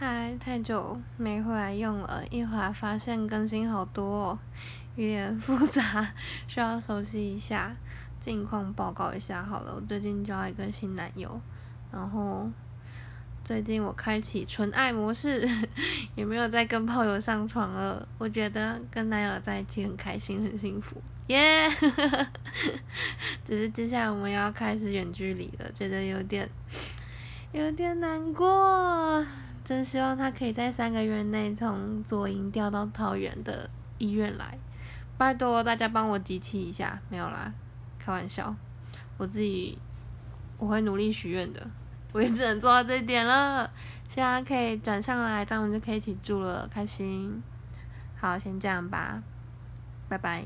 嗨，太久没回来用了，一会儿发现更新好多，有点复杂，需要熟悉一下。近况报告一下好了，我最近交一个新男友，然后最近我开启纯爱模式，也没有再跟炮友上床了。我觉得跟男友在一起很开心，很幸福，耶！只是接下来我们要开始远距离了，觉得有点有点难过。真希望他可以在三个月内从左营调到桃园的医院来，拜托大家帮我集气一下，没有啦，开玩笑，我自己我会努力许愿的，我也只能做到这一点了。希望可以转上来，这样我们就可以一起住了，开心。好，先这样吧，拜拜。